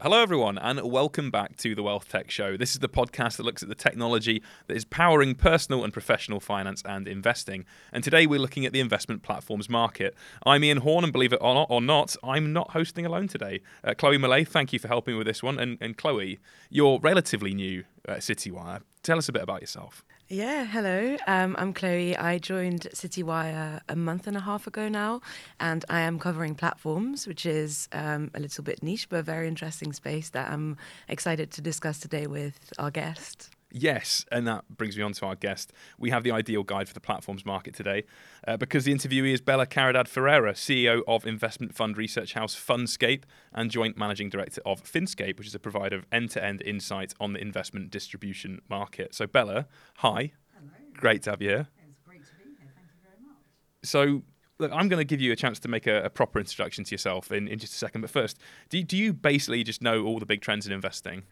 Hello, everyone, and welcome back to the Wealth Tech Show. This is the podcast that looks at the technology that is powering personal and professional finance and investing. And today we're looking at the investment platforms market. I'm Ian Horn, and believe it or not, or not I'm not hosting alone today. Uh, Chloe Millay, thank you for helping with this one. And, and Chloe, you're relatively new at Citywire. Tell us a bit about yourself. Yeah, hello. Um, I'm Chloe. I joined Citywire a month and a half ago now, and I am covering platforms, which is um, a little bit niche, but a very interesting space that I'm excited to discuss today with our guest. Yes, and that brings me on to our guest. We have the ideal guide for the platforms market today uh, because the interviewee is Bella Caridade Ferreira, CEO of investment fund research house Fundscape and joint managing director of Finscape, which is a provider of end to end insight on the investment distribution market. So, Bella, hi. Hello. Great to have you here. It's great to be here. Thank you very much. So, look, I'm going to give you a chance to make a, a proper introduction to yourself in, in just a second. But first, do, do you basically just know all the big trends in investing?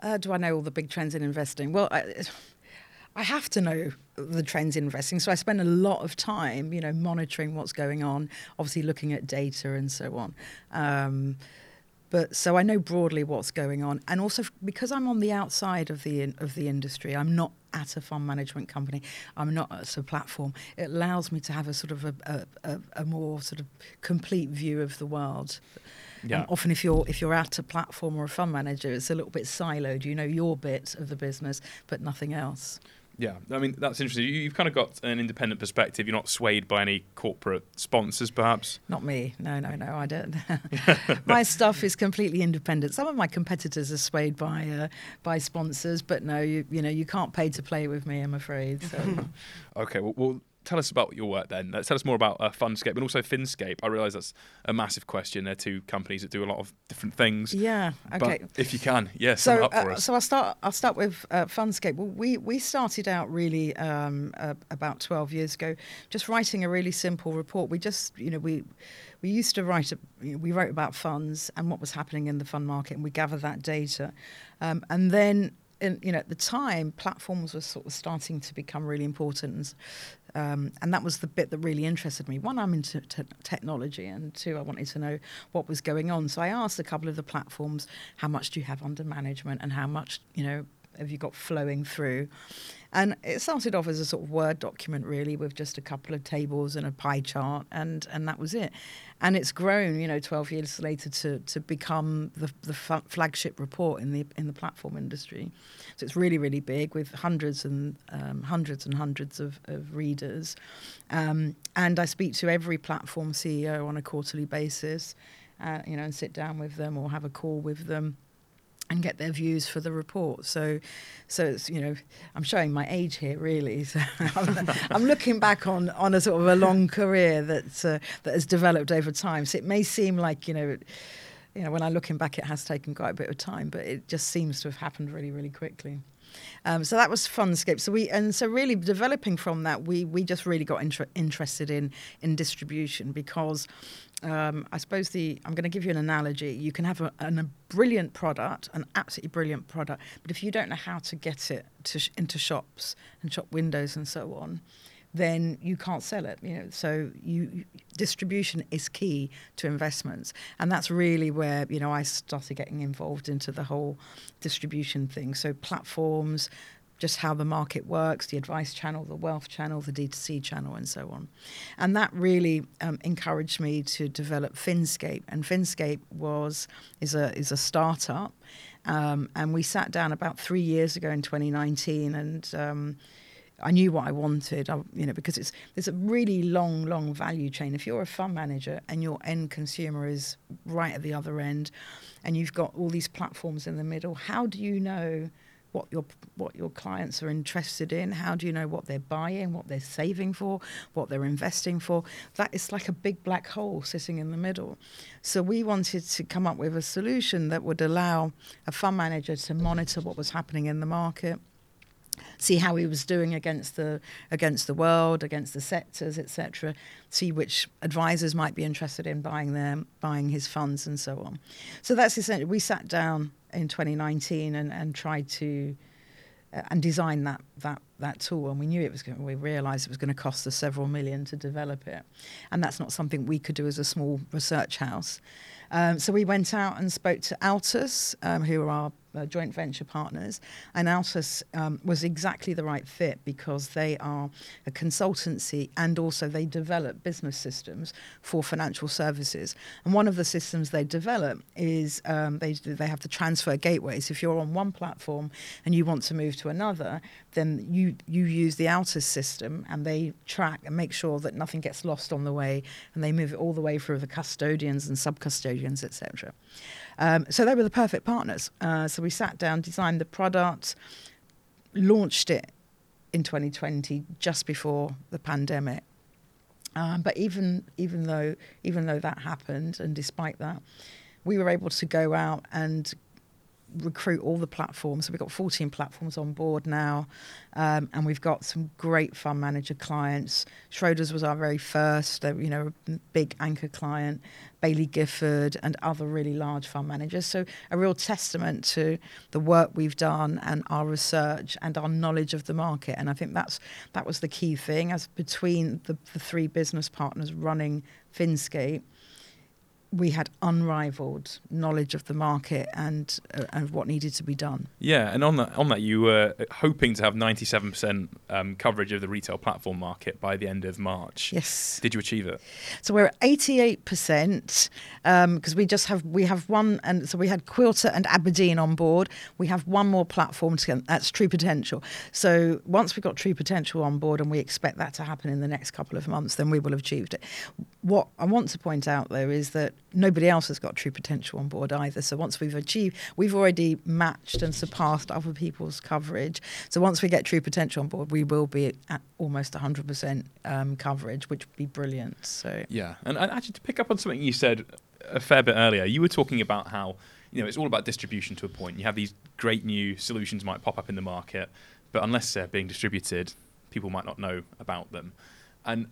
Uh, do I know all the big trends in investing? Well, I, I have to know the trends in investing, so I spend a lot of time, you know, monitoring what's going on. Obviously, looking at data and so on. Um, but so I know broadly what's going on, and also because I'm on the outside of the of the industry, I'm not at a fund management company. I'm not at a platform. It allows me to have a sort of a, a, a more sort of complete view of the world. Yeah. And often, if you're if you're at a platform or a fund manager, it's a little bit siloed. You know your bit of the business, but nothing else. Yeah, I mean that's interesting. You've kind of got an independent perspective. You're not swayed by any corporate sponsors, perhaps. Not me. No, no, no. I don't. my stuff is completely independent. Some of my competitors are swayed by uh, by sponsors, but no, you you know you can't pay to play with me. I'm afraid. So. okay. Well, well, tell us about your work then. Tell us more about uh, Fundscape and also Finscape. I realise that's a massive question. They're two companies that do a lot of different things. Yeah. Okay. But if you can, yes. Yeah, so, uh, so I'll start. I'll start with uh, Fundscape. Well, we we started out really um, uh, about twelve years ago, just writing a really simple report. We just, you know, we we used to write. A, we wrote about funds and what was happening in the fund market, and we gathered that data, um, and then in, you know, at the time, platforms were sort of starting to become really important. Um, and that was the bit that really interested me. One, I'm into te- technology, and two, I wanted to know what was going on. So I asked a couple of the platforms, how much do you have under management, and how much, you know, have you got flowing through? And it started off as a sort of Word document, really, with just a couple of tables and a pie chart, and, and that was it. And it's grown, you know, 12 years later to, to become the, the flagship report in the in the platform industry. So it's really, really big with hundreds and um, hundreds and hundreds of, of readers. Um, and I speak to every platform CEO on a quarterly basis, uh, you know, and sit down with them or have a call with them and get their views for the report. So, so it's you know, I'm showing my age here really. So I'm, I'm, looking back on on a sort of a long career that uh, that has developed over time. So it may seem like you know. You know, when I'm looking back, it has taken quite a bit of time, but it just seems to have happened really, really quickly. Um, so that was Fundscape. So we and so really developing from that, we we just really got inter- interested in in distribution because um, I suppose the I'm going to give you an analogy. You can have a, an, a brilliant product, an absolutely brilliant product, but if you don't know how to get it to sh- into shops and shop windows and so on, then you can't sell it. You know, so you, distribution is key to investments, and that's really where you know I started getting involved into the whole distribution thing. So platforms, just how the market works, the advice channel, the wealth channel, the D2C channel, and so on. And that really um, encouraged me to develop Finscape. And Finscape was is a is a startup, um, and we sat down about three years ago in 2019, and um, I knew what I wanted, I, you know, because it's there's a really long, long value chain. If you're a fund manager and your end consumer is right at the other end, and you've got all these platforms in the middle, how do you know? what your what your clients are interested in. How do you know what they're buying, what they're saving for, what they're investing for? That is like a big black hole sitting in the middle. So we wanted to come up with a solution that would allow a fund manager to monitor what was happening in the market see how he was doing against the against the world, against the sectors, etc. See which advisors might be interested in buying them, buying his funds, and so on. So that's essentially. We sat down in 2019 and, and tried to uh, and design that that that tool and we knew it was going we realized it was going to cost us several million to develop it and that's not something we could do as a small research house um, so we went out and spoke to Altus, um, who are our uh, joint venture partners, and Altus um, was exactly the right fit because they are a consultancy and also they develop business systems for financial services. And one of the systems they develop is um, they they have the transfer gateways. If you're on one platform and you want to move to another, then you you use the Altus system and they track and make sure that nothing gets lost on the way, and they move it all the way through the custodians and sub custodians etc. Um, so they were the perfect partners. Uh, so we sat down, designed the product, launched it in 2020, just before the pandemic. Um, but even even though even though that happened, and despite that, we were able to go out and recruit all the platforms. So we've got 14 platforms on board now, um, and we've got some great fund manager clients. Schroders was our very first, you know, big anchor client. Baillie Gifford and other really large fund managers. So a real testament to the work we've done and our research and our knowledge of the market. And I think that's that was the key thing as between the, the three business partners running Finscape we had unrivaled knowledge of the market and uh, and what needed to be done. Yeah, and on that on that you were hoping to have 97% um, coverage of the retail platform market by the end of March. Yes. Did you achieve it? So we're at 88% because um, we just have we have one and so we had Quilter and Aberdeen on board. We have one more platform to that's True Potential. So once we've got True Potential on board and we expect that to happen in the next couple of months, then we will have achieved it. What I want to point out though is that nobody else has got true potential on board either. So once we've achieved, we've already matched and surpassed other people's coverage. So once we get true potential on board, we will be at almost 100% um, coverage, which would be brilliant. So yeah, and, and actually to pick up on something you said a fair bit earlier, you were talking about how you know it's all about distribution to a point. You have these great new solutions might pop up in the market, but unless they're being distributed, people might not know about them. And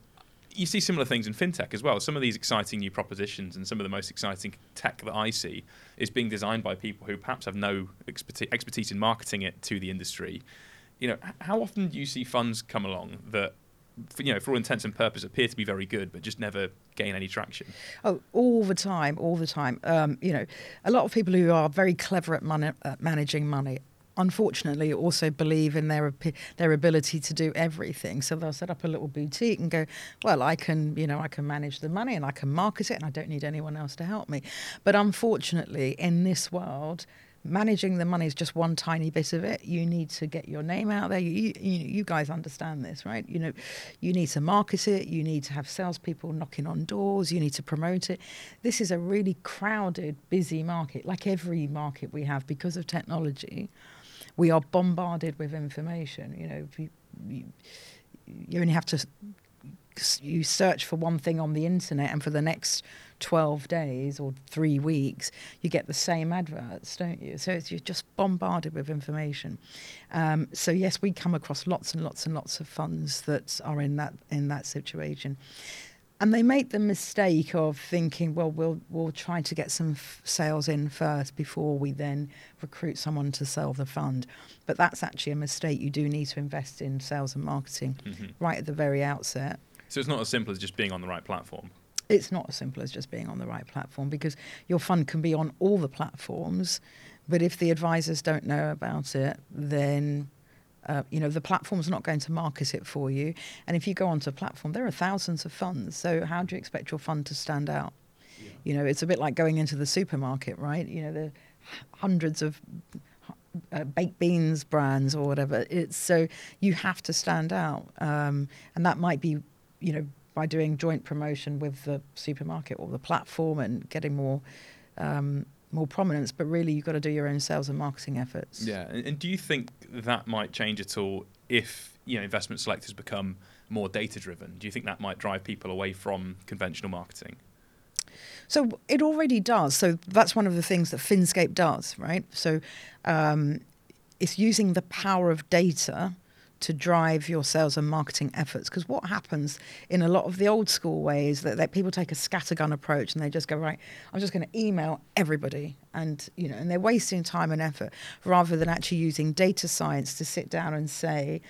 you see similar things in fintech as well. Some of these exciting new propositions and some of the most exciting tech that I see is being designed by people who perhaps have no expertise in marketing it to the industry. You know, how often do you see funds come along that, you know, for all intents and purposes, appear to be very good but just never gain any traction? Oh, all the time, all the time. Um, you know, a lot of people who are very clever at, money, at managing money unfortunately also believe in their their ability to do everything. So they'll set up a little boutique and go, well, I can, you know, I can manage the money and I can market it and I don't need anyone else to help me. But unfortunately, in this world, managing the money is just one tiny bit of it. You need to get your name out there. You, you, you guys understand this, right? You know, you need to market it. You need to have salespeople knocking on doors. You need to promote it. This is a really crowded, busy market, like every market we have because of technology we are bombarded with information. You know, you, you, you only have to you search for one thing on the internet, and for the next 12 days or three weeks, you get the same adverts, don't you? So you're just bombarded with information. Um, so yes, we come across lots and lots and lots of funds that are in that in that situation and they make the mistake of thinking, well, we'll we'll try to get some f- sales in first before we then recruit someone to sell the fund. But that's actually a mistake. You do need to invest in sales and marketing mm-hmm. right at the very outset. So it's not as simple as just being on the right platform. It's not as simple as just being on the right platform because your fund can be on all the platforms, but if the advisors don't know about it, then uh, you know, the platform's not going to market it for you. And if you go onto a platform, there are thousands of funds. So how do you expect your fund to stand out? Yeah. You know, it's a bit like going into the supermarket, right? You know, there are hundreds of uh, baked beans brands or whatever. It's so you have to stand out, um, and that might be, you know, by doing joint promotion with the supermarket or the platform and getting more um, more prominence, but really you've got to do your own sales and marketing efforts. Yeah, and, and do you think that might change at all if you know investment selectors become more data driven? Do you think that might drive people away from conventional marketing? So it already does. So that's one of the things that Finscape does, right? So um, it's using the power of data to drive your sales and marketing efforts. Because what happens in a lot of the old school ways that, that people take a scattergun approach and they just go right, I'm just going to email everybody, and you know, and they're wasting time and effort rather than actually using data science to sit down and say,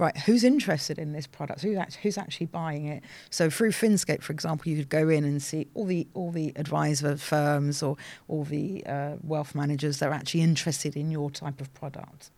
right, who's interested in this product? Who's actually, who's actually buying it? So through Finscape, for example, you could go in and see all the all the advisor firms or all the uh, wealth managers that are actually interested in your type of product,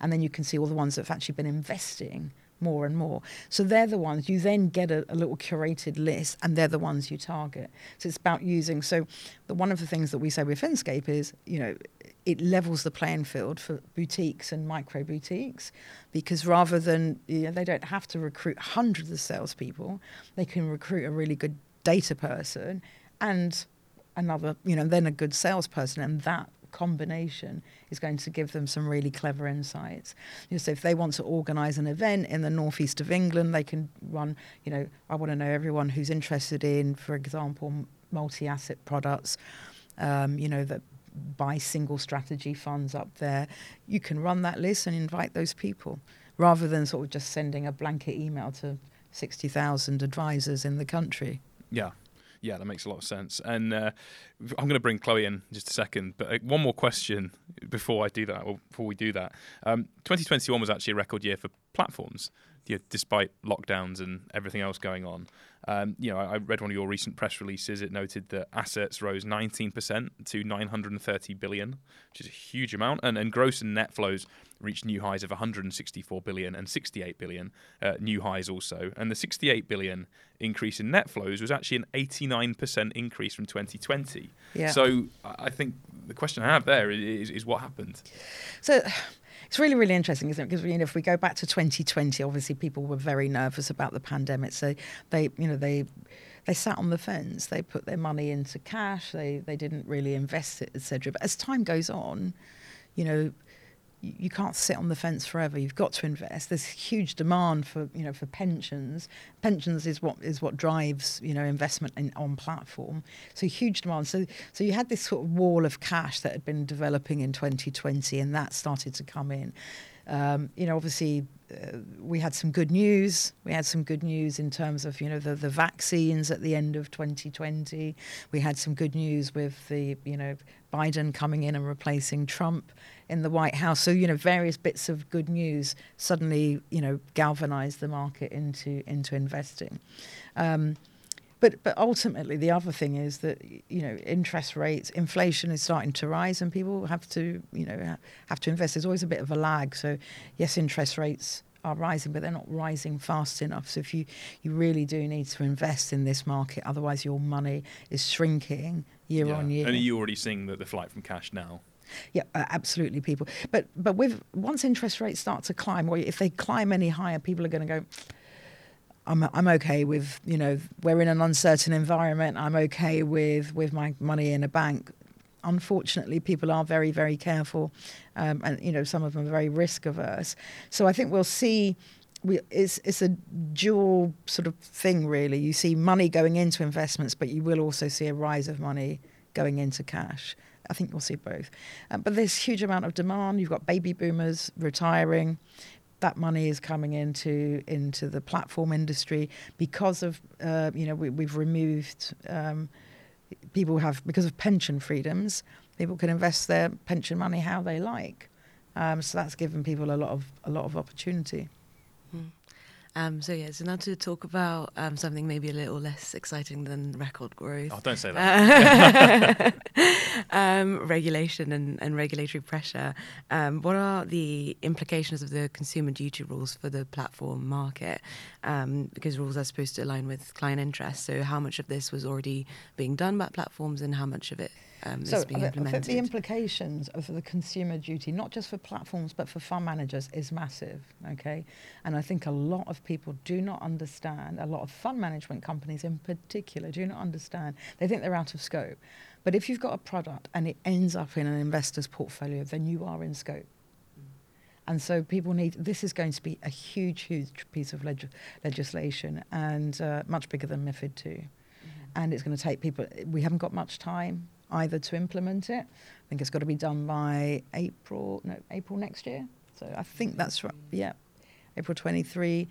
and then you can see all the ones that have actually been investing more and more. So they're the ones you then get a, a, little curated list, and they're the ones you target. So it's about using. So the, one of the things that we say with Finscape is, you know, it levels the playing field for boutiques and micro boutiques because rather than you know, they don't have to recruit hundreds of salespeople, they can recruit a really good data person and another, you know, then a good salesperson, and that combination is going to give them some really clever insights. You know, so if they want to organise an event in the northeast of England, they can run. You know, I want to know everyone who's interested in, for example, multi-asset products. Um, you know that buy single strategy funds up there. You can run that list and invite those people, rather than sort of just sending a blanket email to sixty thousand advisors in the country. Yeah. Yeah, that makes a lot of sense. And uh, I'm going to bring Chloe in just a second, but uh, one more question before I do that, or before we do that. Um, 2021 was actually a record year for platforms, you know, despite lockdowns and everything else going on. Um, you know, I, I, read one of your recent press releases. It noted that assets rose 19% to 930 billion, which is a huge amount, and, and gross and net flows reached new highs of 164 billion and 68 billion, uh, new highs also. And the 68 billion increase in net flows was actually an 89% increase from 2020. Yeah. So I think the question I have there is, is what happened. So it's really, really interesting, isn't it? Because you know, if we go back to 2020, obviously people were very nervous about the pandemic. So they, you know, they they sat on the fence. They put their money into cash. They they didn't really invest it, etc. But as time goes on, you know, you can't sit on the fence forever. You've got to invest. There's huge demand for you know for pensions. Pensions is what is what drives you know investment in, on platform. So huge demand. So so you had this sort of wall of cash that had been developing in 2020, and that started to come in. Um, you know, obviously, uh, we had some good news. We had some good news in terms of you know the the vaccines at the end of 2020. We had some good news with the you know Biden coming in and replacing Trump in the White House. So you know, various bits of good news suddenly you know galvanized the market into into investing. Um, but but ultimately, the other thing is that you know interest rates, inflation is starting to rise, and people have to you know have to invest. There's always a bit of a lag. So yes, interest rates are rising, but they're not rising fast enough. So if you you really do need to invest in this market, otherwise your money is shrinking year yeah. on year. And are you already seeing the, the flight from cash now? Yeah, uh, absolutely, people. But but with once interest rates start to climb, or if they climb any higher, people are going to go. I'm I'm okay with you know we're in an uncertain environment. I'm okay with with my money in a bank. Unfortunately, people are very very careful, um, and you know some of them are very risk averse. So I think we'll see. We, it's it's a dual sort of thing really. You see money going into investments, but you will also see a rise of money going into cash. I think you'll see both. Um, but there's huge amount of demand. You've got baby boomers retiring. That money is coming into into the platform industry because of uh, you know we, have removed um, people have because of pension freedoms. People can invest their pension money how they like. Um, so that's given people a lot of a lot of opportunity. Mm. Um, so yeah, so now to talk about um, something maybe a little less exciting than record growth. Oh, don't say that. um, regulation and, and, regulatory pressure. Um, what are the implications of the consumer duty rules for the platform market? Um, because rules are supposed to align with client interests. So how much of this was already being done by platforms, and how much of it um, so being the, implemented. The implications of the consumer duty, not just for platforms but for fund managers, is massive. Okay, and I think a lot of people do not understand. A lot of fund management companies, in particular, do not understand. They think they're out of scope. But if you've got a product and it ends up in an investor's portfolio, then you are in scope. And so people need, this is going to be a huge, huge piece of leg- legislation and uh, much bigger than MIFID 2. Mm-hmm. And it's going to take people, we haven't got much time either to implement it. I think it's got to be done by April, no, April next year. So I think that's right. Yeah, April 23.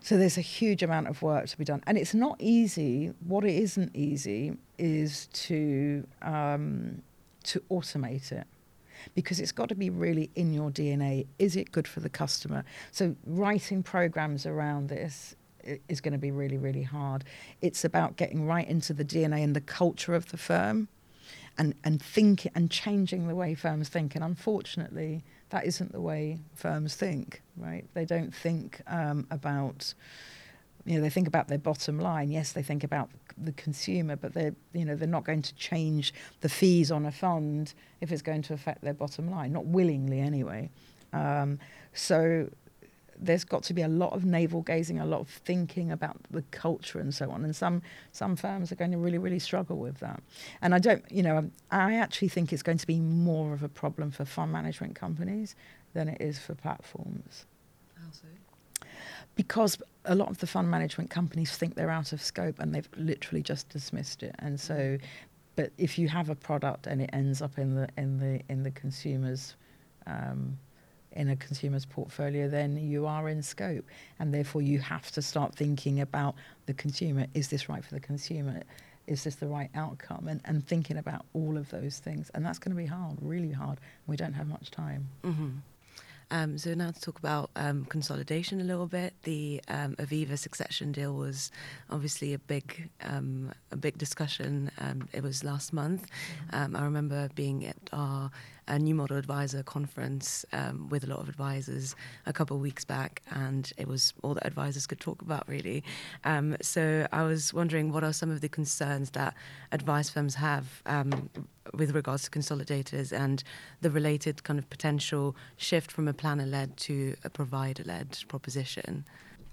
So there's a huge amount of work to be done, and it's not easy. What it isn't easy is to um, to automate it. because it's got to be really in your DNA. Is it good for the customer? So writing programs around this is going to be really, really hard. It's about getting right into the DNA and the culture of the firm and, and think and changing the way firms think. And unfortunately, that isn't the way firms think, right? They don't think um, about, you know, they think about their bottom line. Yes, they think about the consumer, but they're, you know, they're not going to change the fees on a fund if it's going to affect their bottom line, not willingly anyway. Um, so there's got to be a lot of navel gazing, a lot of thinking about the culture and so on. And some some firms are going to really really struggle with that. And I don't, you know, I actually think it's going to be more of a problem for fund management companies than it is for platforms. How so? Because a lot of the fund management companies think they're out of scope and they've literally just dismissed it. And so, but if you have a product and it ends up in the in the in the consumers. Um, in a consumer's portfolio, then you are in scope. And therefore, you have to start thinking about the consumer. Is this right for the consumer? Is this the right outcome? And, and thinking about all of those things. And that's going to be hard, really hard. We don't have much time. Mm-hmm. Um, so now to talk about um, consolidation a little bit. The um, Aviva succession deal was obviously a big, um, a big discussion. Um, it was last month. Um, I remember being at our a new model advisor conference um, with a lot of advisors a couple of weeks back, and it was all that advisors could talk about really. Um, so I was wondering what are some of the concerns that advice firms have um, with regards to consolidators and the related kind of potential shift from a planner-led to a provider-led proposition.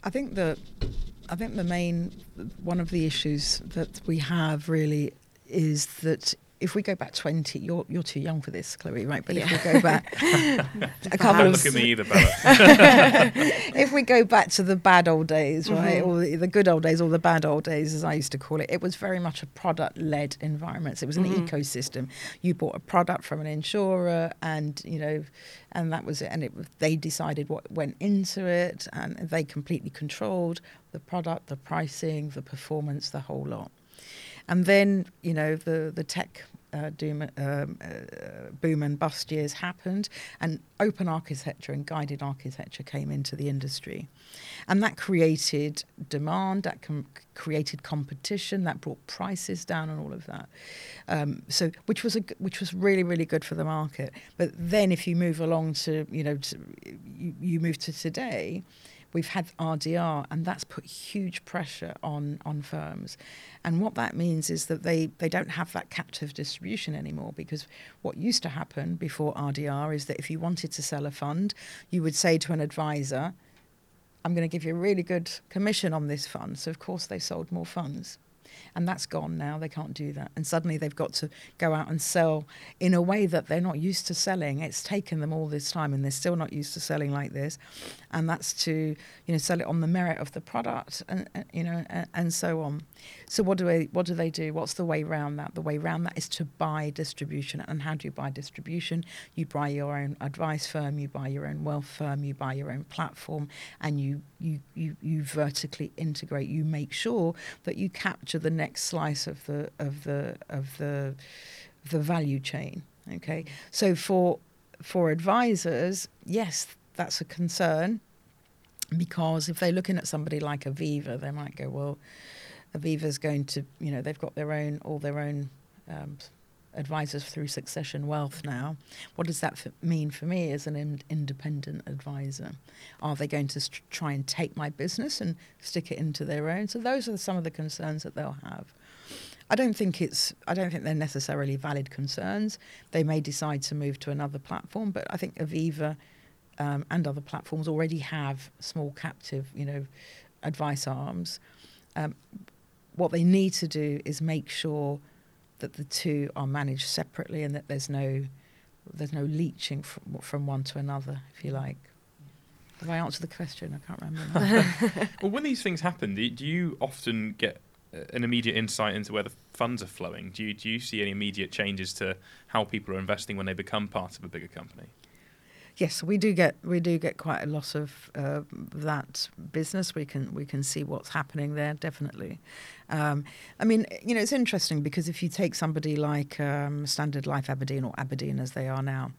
I think the I think the main one of the issues that we have really is that if we go back 20, you're, you're too young for this, Chloe, right? But yeah. if we go back a couple Don't of... look at me either, Bella. if we go back to the bad old days, right, mm-hmm. or the, the, good old days, or the bad old days, as I used to call it, it was very much a product-led environment. So it was an mm-hmm. ecosystem. You bought a product from an insurer and, you know, and that was it. And it, they decided what went into it and they completely controlled the product, the pricing, the performance, the whole lot. And then, you know, the, the tech uh, doom, um, uh, boom and bust years happened, and open architecture and guided architecture came into the industry. And that created demand, that com- created competition, that brought prices down, and all of that. Um, so, which was a, which was really, really good for the market. But then, if you move along to, you know, to, you, you move to today, we've had RDR, and that's put huge pressure on on firms. And what that means is that they, they don't have that captive distribution anymore because what used to happen before RDR is that if you wanted to sell a fund, you would say to an advisor, I'm going to give you a really good commission on this fund. So, of course, they sold more funds and that's gone now. They can't do that, and suddenly they've got to go out and sell in a way that they're not used to selling. It's taken them all this time, and they're still not used to selling like this, and that's to you know sell it on the merit of the product, and, uh, you know, and, and so on. So what do they what do they do? What's the way around that? The way around that is to buy distribution. And how do you buy distribution? You buy your own advice firm, you buy your own wealth firm, you buy your own platform, and you you you, you vertically integrate. You make sure that you capture the next slice of the of the of the the value chain. Okay, so for for advisors, yes, that's a concern because if they're looking at somebody like Aviva, they might go, well, Aviva's going to, you know, they've got their own, all their own um, advisors through Succession Wealth now. What does that mean for me as an in- independent advisor? Are they going to st- try and take my business and stick it into their own? So those are some of the concerns that they'll have. I don't think it's. I don't think they're necessarily valid concerns. They may decide to move to another platform, but I think Aviva um, and other platforms already have small captive, you know, advice arms. Um, what they need to do is make sure that the two are managed separately and that there's no there's no leeching from, from one to another, if you like. Have I answered the question? I can't remember. well, when these things happen, do, do you often get uh, an immediate insight into where the funds are flowing? Do you, do you see any immediate changes to how people are investing when they become part of a bigger company? Yes, we do get we do get quite a lot of uh, that business. We can we can see what's happening there definitely. Um, I mean, you know, it's interesting because if you take somebody like um, Standard Life Aberdeen or Aberdeen as they are now,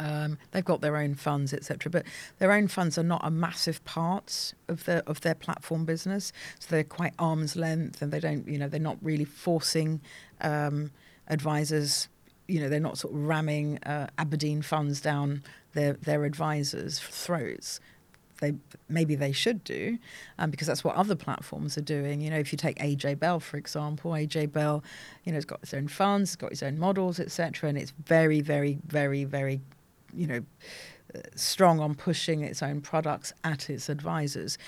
Um, they've got their own funds, etc. But their own funds are not a massive part of their of their platform business, so they're quite arm's length, and they don't, you know, they're not really forcing um, advisors. You know, they're not sort of ramming uh, Aberdeen funds down their their advisors' throats they maybe they should do, um, because that's what other platforms are doing. You know, if you take AJ Bell for example, AJ Bell, you know, has got its own funds, it's got its own models, etc., and it's very, very, very, very you know, strong on pushing its own products at its advisors.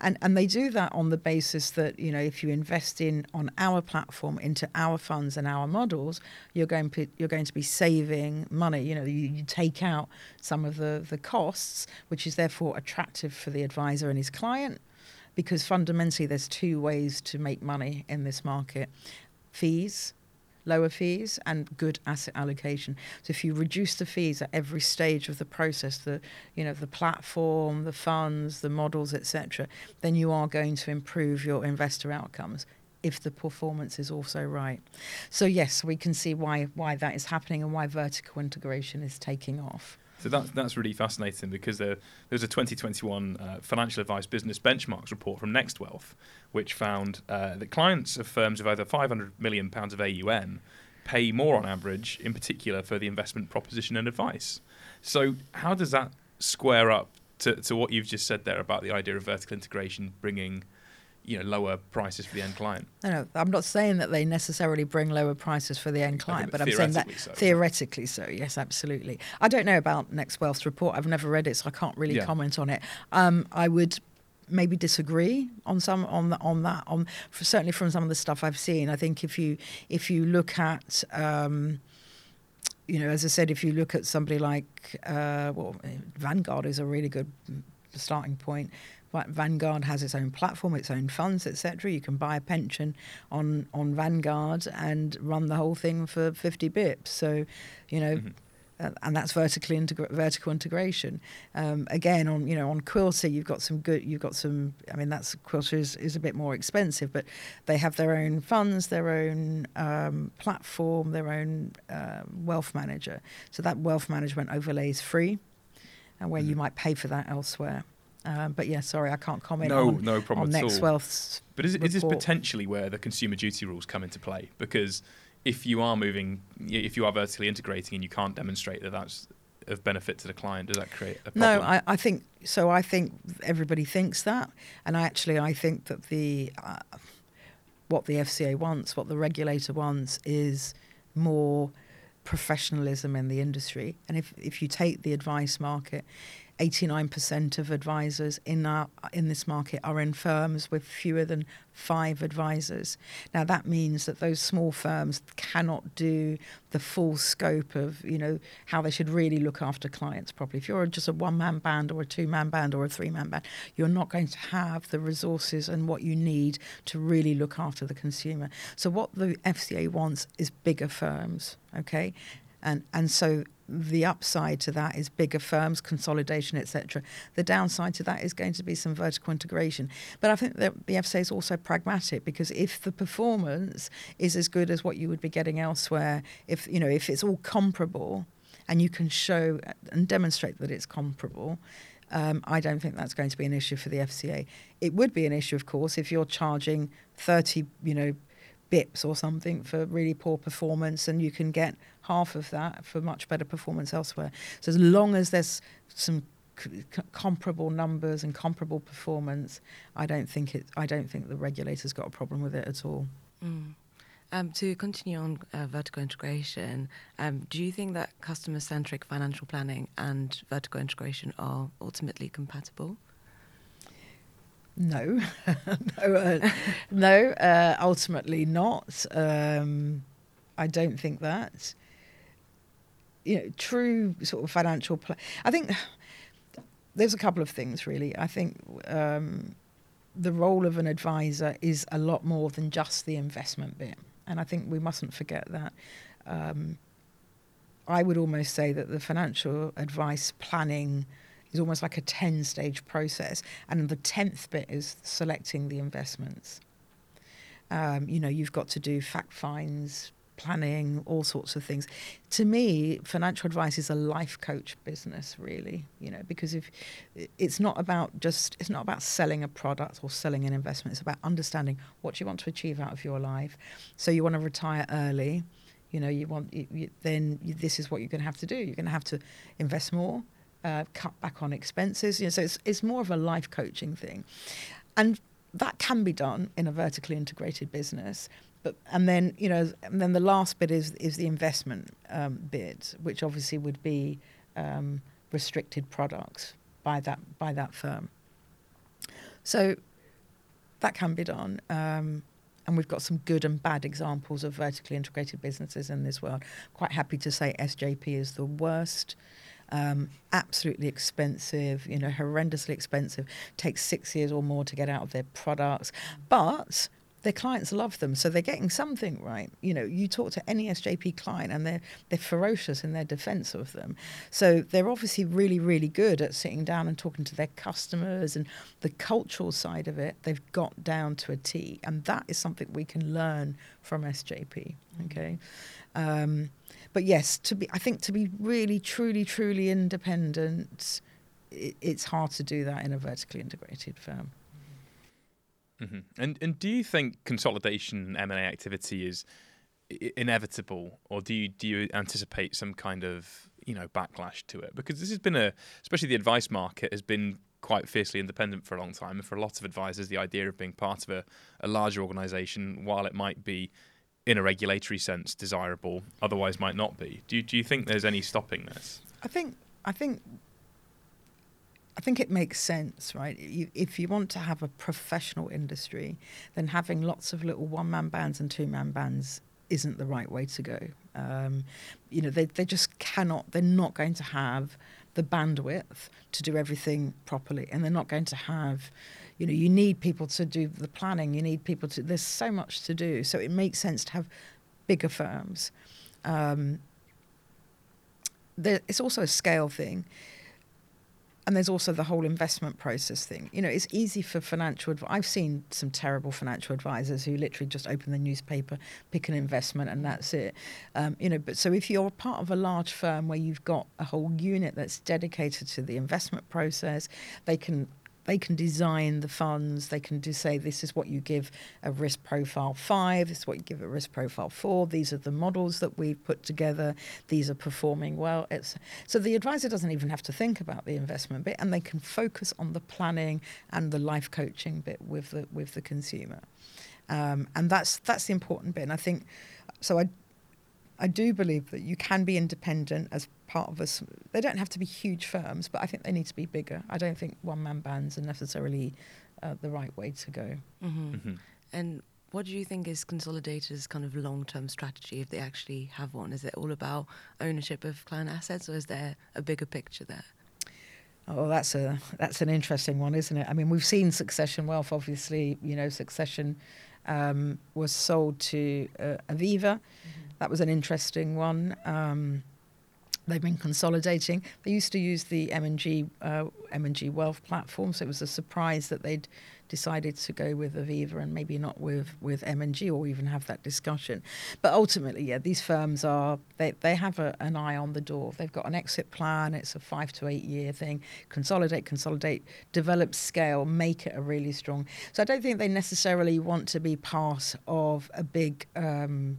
And, and they do that on the basis that you know if you invest in on our platform into our funds and our models, you're going you're going to be saving money. You know you, you take out some of the the costs, which is therefore attractive for the advisor and his client, because fundamentally there's two ways to make money in this market: fees lower fees and good asset allocation. So if you reduce the fees at every stage of the process, the you know the platform, the funds, the models, etc., then you are going to improve your investor outcomes if the performance is also right. So yes, we can see why why that is happening and why vertical integration is taking off. So that's that's really fascinating because there, there's a 2021 uh, financial advice business benchmarks report from Next Wealth, which found uh, that clients of firms of over 500 million pounds of AUM pay more on average, in particular for the investment proposition and advice. So how does that square up to, to what you've just said there about the idea of vertical integration bringing you know lower prices for the end client. No, no, I'm not saying that they necessarily bring lower prices for the end client, but I'm saying that so. theoretically so. Yes, absolutely. I don't know about Next Wealth's report. I've never read it, so I can't really yeah. comment on it. Um, I would maybe disagree on some on the, on that on certainly from some of the stuff I've seen. I think if you if you look at um, you know, as I said, if you look at somebody like uh, well, Vanguard is a really good starting point. Vanguard has its own platform, its own funds, etc. You can buy a pension on on Vanguard and run the whole thing for 50 bips. So, you know. Mm-hmm. Uh, and that's vertically integra- vertical integration. Um, again, on you know on Quilter, you've got some good. You've got some. I mean, that's Quilter is, is a bit more expensive, but they have their own funds, their own um, platform, their own uh, wealth manager. So that wealth management overlay is free, and where mm-hmm. you might pay for that elsewhere. Um, but yeah, sorry, I can't comment no, on, no problem on at Next all. Wealth's But is, is this potentially where the consumer duty rules come into play? Because if you are moving, if you are vertically integrating and you can't demonstrate that that's of benefit to the client, does that create a problem? No, I, I think so. I think everybody thinks that, and actually, I think that the uh, what the FCA wants, what the regulator wants, is more professionalism in the industry. And if if you take the advice market, 89% of advisors in our, in this market are in firms with fewer than five advisors. Now that means that those small firms cannot do the full scope of you know how they should really look after clients properly. If you're just a one-man band or a two-man band or a three-man band, you're not going to have the resources and what you need to really look after the consumer. So what the FCA wants is bigger firms, okay? And and so the upside to that is bigger firms, consolidation, etc. The downside to that is going to be some vertical integration. But I think that the FCA is also pragmatic because if the performance is as good as what you would be getting elsewhere, if you know if it's all comparable, and you can show and demonstrate that it's comparable. Um, I don't think that's going to be an issue for the FCA. It would be an issue, of course, if you're charging 30, you know, bips or something for really poor performance, and you can get half of that for much better performance elsewhere. So as long as there's some c- comparable numbers and comparable performance, I don't think it. I don't think the regulator's got a problem with it at all. Mm. Um, to continue on uh, vertical integration, um, do you think that customer centric financial planning and vertical integration are ultimately compatible? No, no, uh, no. Uh, ultimately, not. Um, I don't think that. You know, true sort of financial. Pl- I think there's a couple of things really. I think um, the role of an advisor is a lot more than just the investment bit, and I think we mustn't forget that. Um, I would almost say that the financial advice planning is almost like a 10 stage process. And the 10th bit is selecting the investments. Um, you know, you've got to do fact finds, planning, all sorts of things. To me, financial advice is a life coach business, really. You know, because if it's not about just it's not about selling a product or selling an investment. It's about understanding what you want to achieve out of your life. So you want to retire early. You know, you want you, you, then you, this is what you're going to have to do. You're going to have to invest more, uh, cut back on expenses. You know, so it's it's more of a life coaching thing, and that can be done in a vertically integrated business but and then you know and then the last bit is is the investment um, bit, which obviously would be um, restricted products by that by that firm. So that can be done. Um, and we've got some good and bad examples of vertically integrated businesses in this world. Quite happy to say SJP is the worst. Um, absolutely expensive, you know, horrendously expensive. Takes six years or more to get out of their products, but their clients love them, so they're getting something right. You know, you talk to any SJP client, and they're they're ferocious in their defence of them. So they're obviously really, really good at sitting down and talking to their customers, and the cultural side of it, they've got down to a T, and that is something we can learn from SJP. Okay, um, but yes, to be, I think to be really, truly, truly independent, it, it's hard to do that in a vertically integrated firm. Mm-hmm. And and do you think consolidation M and A activity is inevitable, or do you do you anticipate some kind of you know backlash to it? Because this has been a, especially the advice market has been quite fiercely independent for a long time, and for a lot of advisors, the idea of being part of a, a larger organisation, while it might be in a regulatory sense desirable, otherwise might not be. Do you, do you think there's any stopping this? I think I think I think it makes sense, right? You, if you want to have a professional industry, then having lots of little one man bands and two man bands isn't the right way to go. Um, you know, they, they just cannot, they're not going to have the bandwidth to do everything properly. And they're not going to have, you know, you need people to do the planning, you need people to, there's so much to do. So it makes sense to have bigger firms. Um, there, it's also a scale thing and there's also the whole investment process thing. You know, it's easy for financial. Adv- I've seen some terrible financial advisors who literally just open the newspaper, pick an investment, and that's it. Um, you know, but so if you're part of a large firm where you've got a whole unit that's dedicated to the investment process, they can they can design the funds. They can do say this is what you give a risk profile five. This is what you give a risk profile four. These are the models that we've put together. These are performing well. It's, so the advisor doesn't even have to think about the investment bit, and they can focus on the planning and the life coaching bit with the with the consumer. Um, and that's that's the important bit. And I think so. I I do believe that you can be independent as part of us. They don't have to be huge firms, but I think they need to be bigger. I don't think one man bands are necessarily uh, the right way to go. Mm-hmm. Mm-hmm. And what do you think is Consolidator's kind of long term strategy if they actually have one? Is it all about ownership of client assets or is there a bigger picture there? Oh, that's a that's an interesting one, isn't it? I mean, we've seen Succession Wealth. Obviously, you know, Succession um, was sold to uh, Aviva. Mm-hmm that was an interesting one. Um, they've been consolidating. They used to use the M&G uh, M&G Wealth platform, so it was a surprise that they'd decided to go with Aviva and maybe not with with M&G or even have that discussion. But ultimately, yeah, these firms are they they have a, an eye on the door. They've got an exit plan. It's a five to eight year thing. Consolidate, consolidate, develop scale, make it a really strong. So I don't think they necessarily want to be part of a big. Um,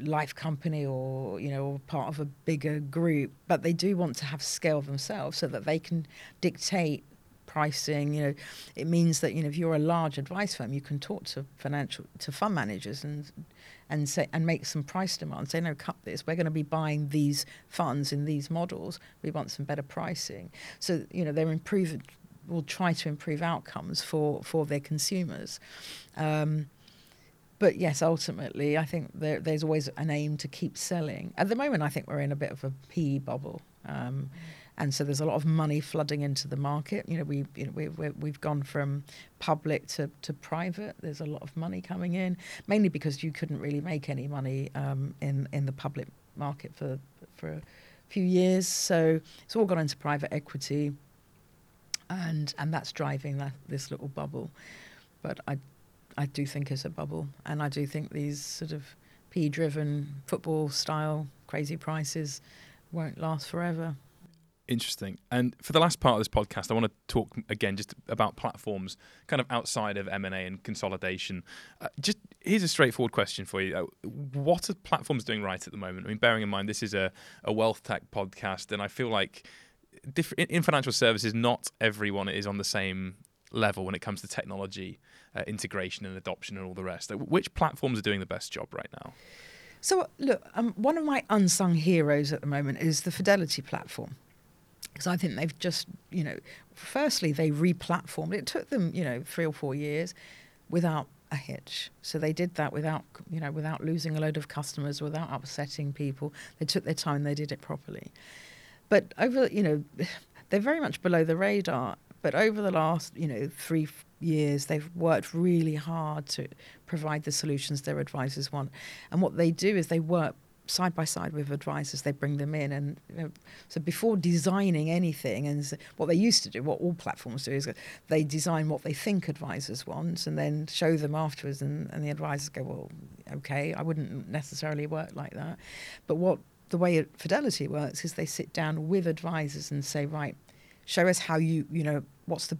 life company or you know part of a bigger group but they do want to have scale themselves so that they can dictate pricing you know it means that you know if you're a large advice firm you can talk to financial to fund managers and and say and make some price demands. Say no cut this. We're going to be buying these funds in these models. We want some better pricing. So you know they're improving will try to improve outcomes for for their consumers. Um, but yes, ultimately, I think there, there's always an aim to keep selling. At the moment, I think we're in a bit of a PE bubble. Um, and so there's a lot of money flooding into the market. You know, we, you know, we, we have gone from public to, to private. There's a lot of money coming in, mainly because you couldn't really make any money um, in in the public market for for a few years. So it's all gone into private equity, and and that's driving that this little bubble. But I I do think it's a bubble, and I do think these sort of P driven football style crazy prices won't last forever. Interesting. And for the last part of this podcast, I want to talk again just about platforms, kind of outside of M and A and consolidation. Uh, just here's a straightforward question for you: uh, What are platforms doing right at the moment? I mean, bearing in mind this is a, a wealth tech podcast, and I feel like in financial services, not everyone is on the same level when it comes to technology uh, integration and adoption and all the rest. Which platforms are doing the best job right now? So, look, um, one of my unsung heroes at the moment is the Fidelity platform because I think they've just, you know, firstly they re-platformed. It took them, you know, three or four years without a hitch. So they did that without, you know, without losing a load of customers, without upsetting people. They took their time. They did it properly. But over, you know, they're very much below the radar. But over the last, you know, three years, they've worked really hard to provide the solutions their advisors want. And what they do is they work side by side with advisors. They bring them in, and you know, so before designing anything, and what they used to do, what all platforms do, is they design what they think advisors want, and then show them afterwards, and, and the advisors go, "Well, okay, I wouldn't necessarily work like that," but what the way Fidelity works is they sit down with advisors and say, "Right, show us how you, you know, what's the,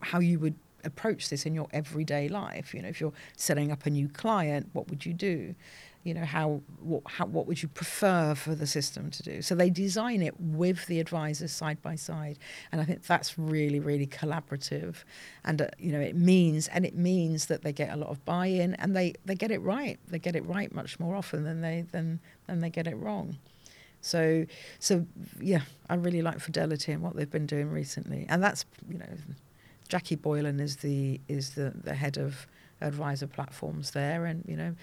how you would." approach this in your everyday life you know if you're setting up a new client what would you do you know how what how, what would you prefer for the system to do? So they design it with the advisors side by side and i think that's really really collaborative. And uh, you know it means and it means that they get a lot of buy-in and they they get it right. They get it right much more often than they than than they get it wrong. So so yeah i really like fidelity and what they've been doing recently. And that's you know jackie boylan is the is the the head of advisor platforms there and you know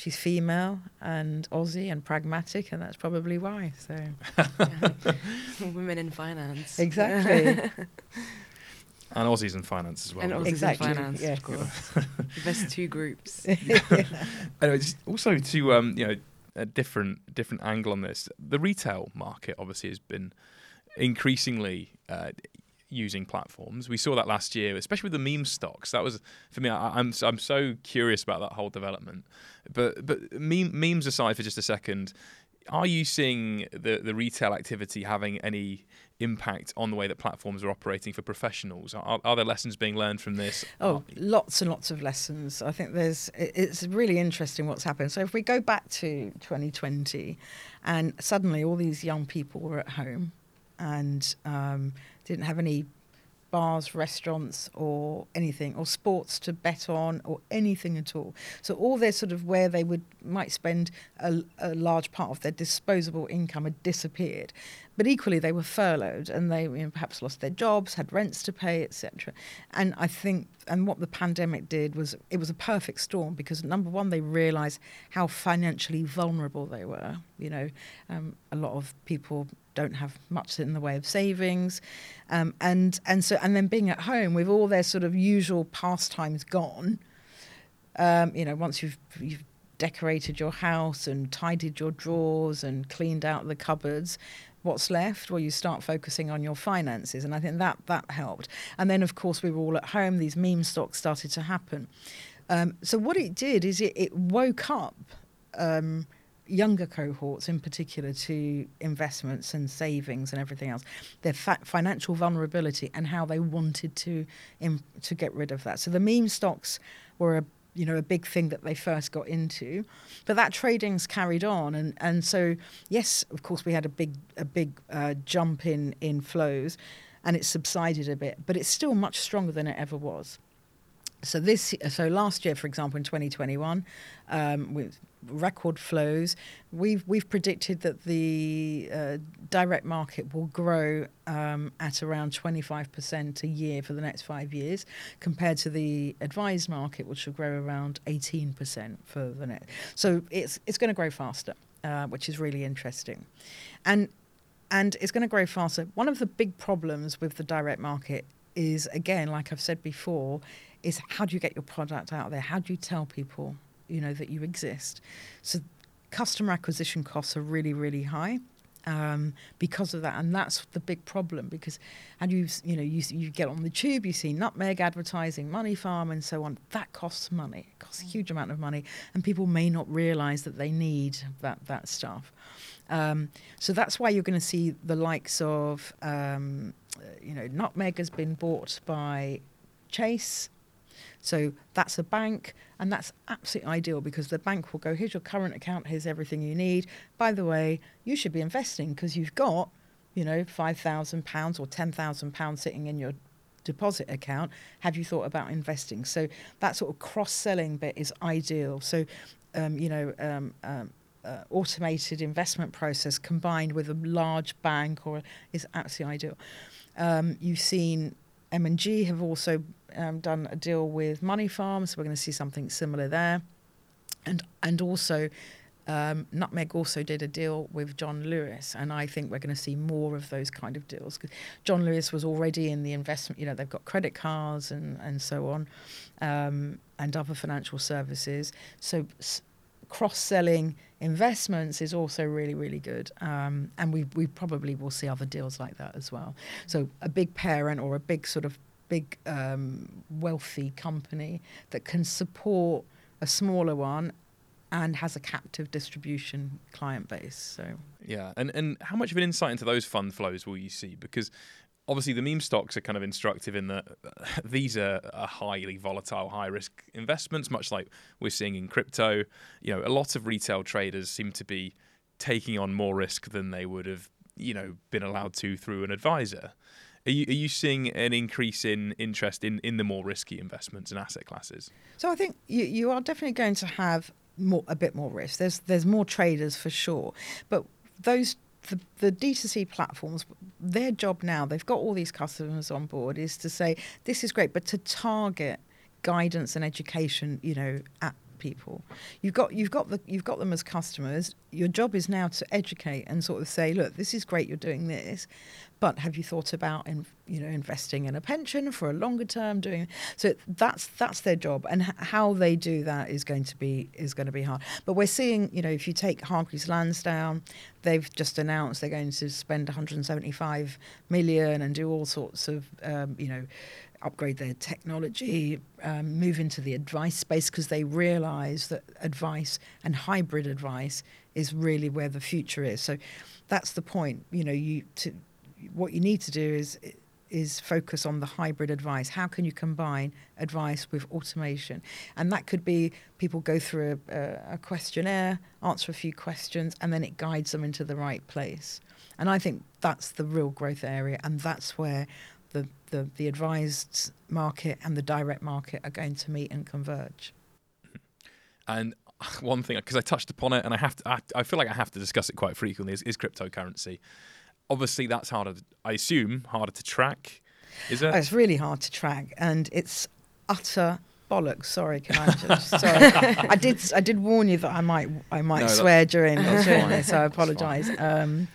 she's female and Aussie and pragmatic, and that's probably why. So, women in finance, exactly. and Aussies in finance as well. And Aussies exactly. in finance, yeah. of course. the best two groups. anyway, just also to um, you know a different different angle on this. The retail market obviously has been increasingly uh, using platforms. We saw that last year, especially with the meme stocks. That was for me. I, am I'm, I'm so curious about that whole development. But but meme, memes aside for just a second, are you seeing the the retail activity having any impact on the way that platforms are operating for professionals? Are, are there lessons being learned from this? Oh, lots and lots of lessons. I think there's it's really interesting what's happened. So if we go back to 2020, and suddenly all these young people were at home and um, didn't have any bars, restaurants, or anything, or sports to bet on, or anything at all. So all their sort of where they would might spend a, a, large part of their disposable income had disappeared. But equally, they were furloughed, and they you know, perhaps lost their jobs, had rents to pay, etc. And I think, and what the pandemic did was it was a perfect storm because number one, they realised how financially vulnerable they were. You know, um, a lot of people don't have much in the way of savings, um, and and so and then being at home with all their sort of usual pastimes gone. Um, you know, once you've you've decorated your house and tidied your drawers and cleaned out the cupboards, what's left? Well, you start focusing on your finances, and I think that that helped. And then, of course, we were all at home. These meme stocks started to happen. Um, so what it did is it, it woke up. Um, younger cohorts in particular to investments and savings and everything else, their fa- financial vulnerability and how they wanted to to get rid of that. So the meme stocks were a you know a big thing that they first got into, but that trading's carried on and and so yes, of course we had a big a big uh, jump in in flows, and it subsided a bit, but it's still much stronger than it ever was. So this, so last year, for example, in 2021, um, with record flows, we've we've predicted that the uh, direct market will grow um, at around 25% a year for the next five years, compared to the advised market, which will grow around 18% for the next. So it's it's going to grow faster, uh, which is really interesting, and and it's going to grow faster. One of the big problems with the direct market is, again, like I've said before is how do you get your product out there? How do you tell people, you know, that you exist? So customer acquisition costs are really, really high. um, because of that, and that's the big problem. Because, and you you know you you get on the tube, you see nutmeg advertising, money farm, and so on. That costs money. It costs a huge amount of money, and people may not realise that they need that that stuff. Um, so that's why you're going to see the likes of, um, you know, Nutmeg has been bought by Chase. So that's a bank, and that's absolutely ideal because the bank will go, here's your current account, here's everything you need. By the way, you should be investing because you've got, you know, £5,000 or £10,000 sitting in your deposit account. Have you thought about investing? So that sort of cross selling bit is ideal. So, um, you know, um, um, uh, automated investment process combined with a large bank or is absolutely ideal. Um, you've seen M&G have also um, done a deal with Money Farm, so we're going to see something similar there. And and also, um, Nutmeg also did a deal with John Lewis, and I think we're going to see more of those kind of deals. John Lewis was already in the investment, you know, they've got credit cards and, and so on, um, and other financial services. So cross selling investments is also really, really good. Um, and we, we probably will see other deals like that as well. So a big parent or a big sort of big um, wealthy company that can support a smaller one and has a captive distribution client base. So yeah, and and how much of an insight into those fund flows will you see? Because obviously the meme stocks are kind of instructive in that uh, these are, are highly volatile, high risk investments, much like we're seeing in crypto. You know, a lot of retail traders seem to be taking on more risk than they would have, you know, been allowed to through an advisor. Are you, are you seeing an increase in interest in, in the more risky investments and asset classes? So I think you, you are definitely going to have more, a bit more risk. There's there's more traders for sure, but those the, the D2C platforms, their job now, they've got all these customers on board, is to say, this is great, but to target guidance and education, you know, at people. You've got you've got the you've got them as customers. Your job is now to educate and sort of say, look, this is great, you're doing this, but have you thought about in, you know investing in a pension for a longer term? Doing so that's that's their job, and h- how they do that is going to be is going to be hard. But we're seeing, you know, if you take Hargreaves Lansdown, they've just announced they're going to spend 175 million and do all sorts of, um, you know upgrade their technology, um, move into the advice space because they realize that advice and hybrid advice is really where the future is. So that's the point. You know, you to what you need to do is is focus on the hybrid advice. How can you combine advice with automation? And that could be people go through a, a, questionnaire, answer a few questions, and then it guides them into the right place. And I think that's the real growth area, and that's where the, the, the advised market and the direct market are going to meet and converge. And one thing, because I touched upon it, and I have to, I, I, feel like I have to discuss it quite frequently, is, is cryptocurrency obviously that's harder. To, I assume harder to track. Is it? Oh, it's really hard to track, and it's utter bollocks. Sorry, can I just? sorry, I did. I did warn you that I might. I might no, swear during, during this. So I apologise. Um,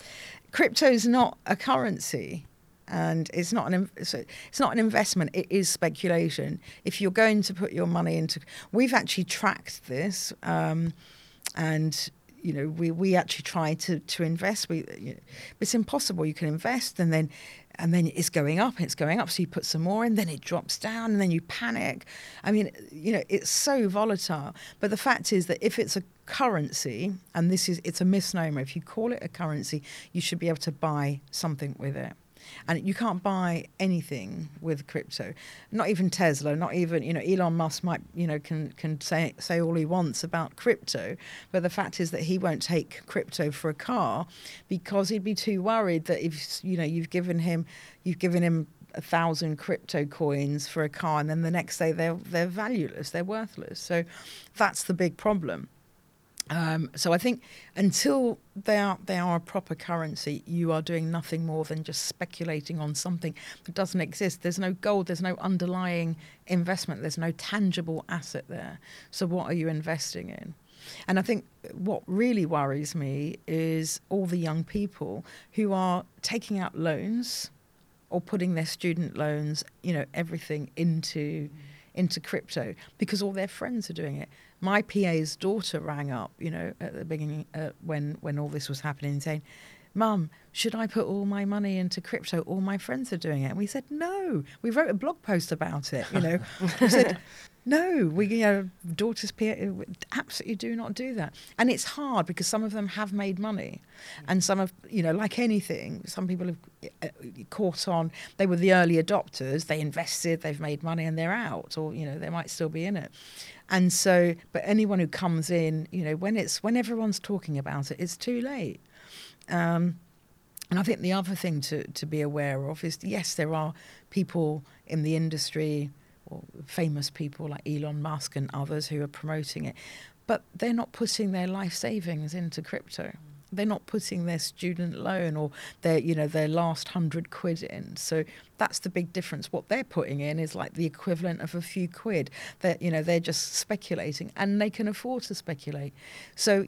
crypto is not a currency and it's not an it's not an investment it is speculation if you're going to put your money into we've actually tracked this um, and you know, we, we actually try to, to invest. We, you know, it's impossible. You can invest and then and then it's going up it's going up. So you put some more in, then it drops down, and then you panic. I mean, you know, it's so volatile. But the fact is that if it's a currency, and this is it's a misnomer, if you call it a currency, you should be able to buy something with it and you can't buy anything with crypto. Not even Tesla. Not even you know Elon Musk might you know can can say say all he wants about crypto, but the fact is that he won't take crypto for a car because he'd be too worried that if you know you've given him you've given him a thousand crypto coins for a car and then the next day they're they're valueless they're worthless so that's the big problem um, so I think until they are they are a proper currency, you are doing nothing more than just speculating on something that doesn't exist. There's no gold, there's no underlying investment, there's no tangible asset there. So what are you investing in? And I think what really worries me is all the young people who are taking out loans or putting their student loans, you know, everything into into crypto because all their friends are doing it my PA's daughter rang up, you know, at the beginning uh, when when all this was happening, saying, Mum, should I put all my money into crypto? All my friends are doing it. And we said, No. We wrote a blog post about it. You know, we said, No, we, you know, daughters peer, absolutely do not do that. And it's hard because some of them have made money. And some of, you know, like anything, some people have uh, caught on, they were the early adopters, they invested, they've made money and they're out, or, you know, they might still be in it. And so, but anyone who comes in, you know, when it's, when everyone's talking about it, it's too late. Um, and I think the other thing to, to be aware of is yes, there are people in the industry or famous people like Elon Musk and others who are promoting it, but they're not putting their life savings into crypto. They're not putting their student loan or their you know their last hundred quid in. So that's the big difference. What they're putting in is like the equivalent of a few quid. That you know they're just speculating and they can afford to speculate. So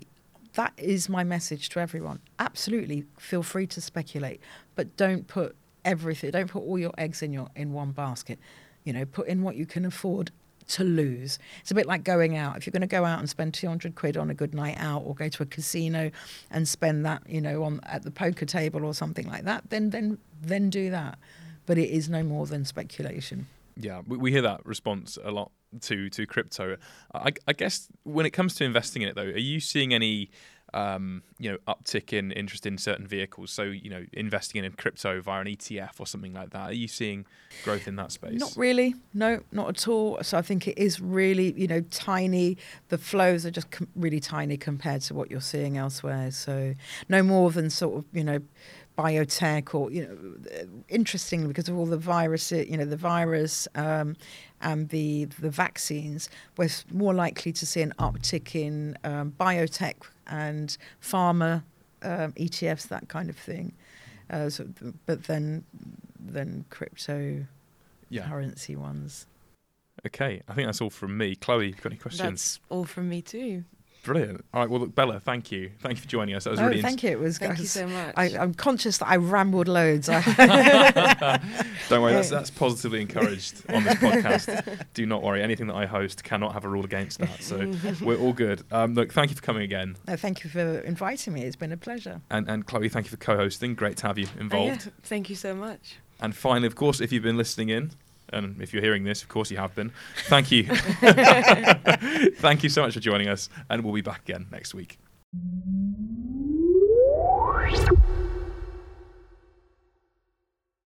that is my message to everyone. Absolutely, feel free to speculate, but don't put everything. Don't put all your eggs in your in one basket. You know, put in what you can afford to lose. It's a bit like going out. If you're going to go out and spend 200 quid on a good night out or go to a casino and spend that, you know, on at the poker table or something like that, then then then do that. But it is no more than speculation. Yeah, we, we hear that response a lot to to crypto. I, I, guess when it comes to investing in it, though, are you seeing any um, you know uptick in interest in certain vehicles? So you know, investing in crypto via an ETF or something like that. Are you seeing growth in that space? Not really. No, not at all. So I think it is really you know tiny. The flows are just com- really tiny compared to what you're seeing elsewhere. So no more than sort of you know biotech or you know interestingly because of all the virus you know the virus um, and the the vaccines we're more likely to see an uptick in um, biotech and pharma um, ETFs that kind of thing. Uh, so, but then then crypto yeah. currency ones. Okay I think that's all from me. Chloe you got any questions? That's all from me too Brilliant. All right. Well, look, Bella, thank you. Thank you for joining us. That was oh, really. Thank you. It was. Thank you so much. I, am conscious that I rambled loads. Don't worry. That's that's positively encouraged on this podcast. Do not worry. Anything that I host cannot have a rule against that. So we're all good. Um, look, thank you for coming again. No, thank you for inviting me. It's been a pleasure. And and Chloe, thank you for co-hosting. Great to have you involved. Oh, yeah. Thank you so much. And finally, of course, if you've been listening in, and if you're hearing this, of course you have been. Thank you. Thank you so much for joining us, and we'll be back again next week.